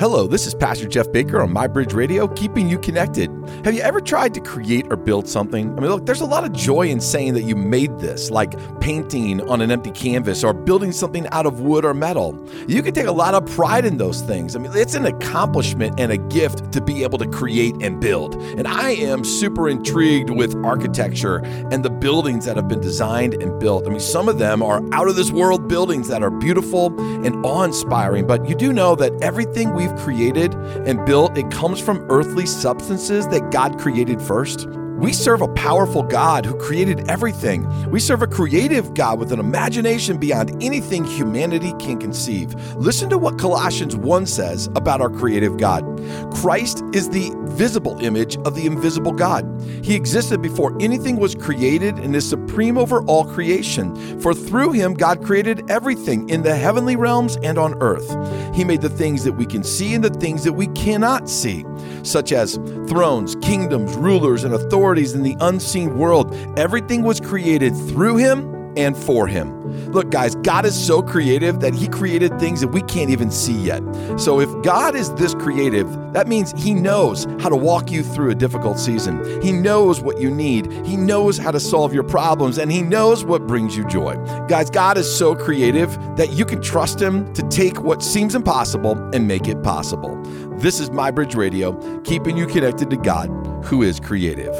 Hello, this is Pastor Jeff Baker on MyBridge Radio, keeping you connected. Have you ever tried to create or build something? I mean, look, there's a lot of joy in saying that you made this, like painting on an empty canvas or building something out of wood or metal. You can take a lot of pride in those things. I mean, it's an accomplishment and a gift to be able to create and build. And I am super intrigued with architecture and the buildings that have been designed and built. I mean, some of them are out of this world buildings that are beautiful and awe inspiring, but you do know that everything we've created and built, it comes from earthly substances that God created first. We serve a powerful God who created everything. We serve a creative God with an imagination beyond anything humanity can conceive. Listen to what Colossians 1 says about our creative God. Christ is the visible image of the invisible God. He existed before anything was created and is supreme over all creation. For through him, God created everything in the heavenly realms and on earth. He made the things that we can see and the things that we cannot see, such as thrones, kingdoms, rulers, and authorities in the unseen world. Everything was created through him and for him. Look, guys, God is so creative that he created things that we can't even see yet. So if God is this creative, that means he knows how to walk you through a difficult season. He knows what you need. He knows how to solve your problems and he knows what brings you joy. Guys, God is so creative that you can trust him to take what seems impossible and make it possible. This is MyBridge Radio, keeping you connected to God, who is creative.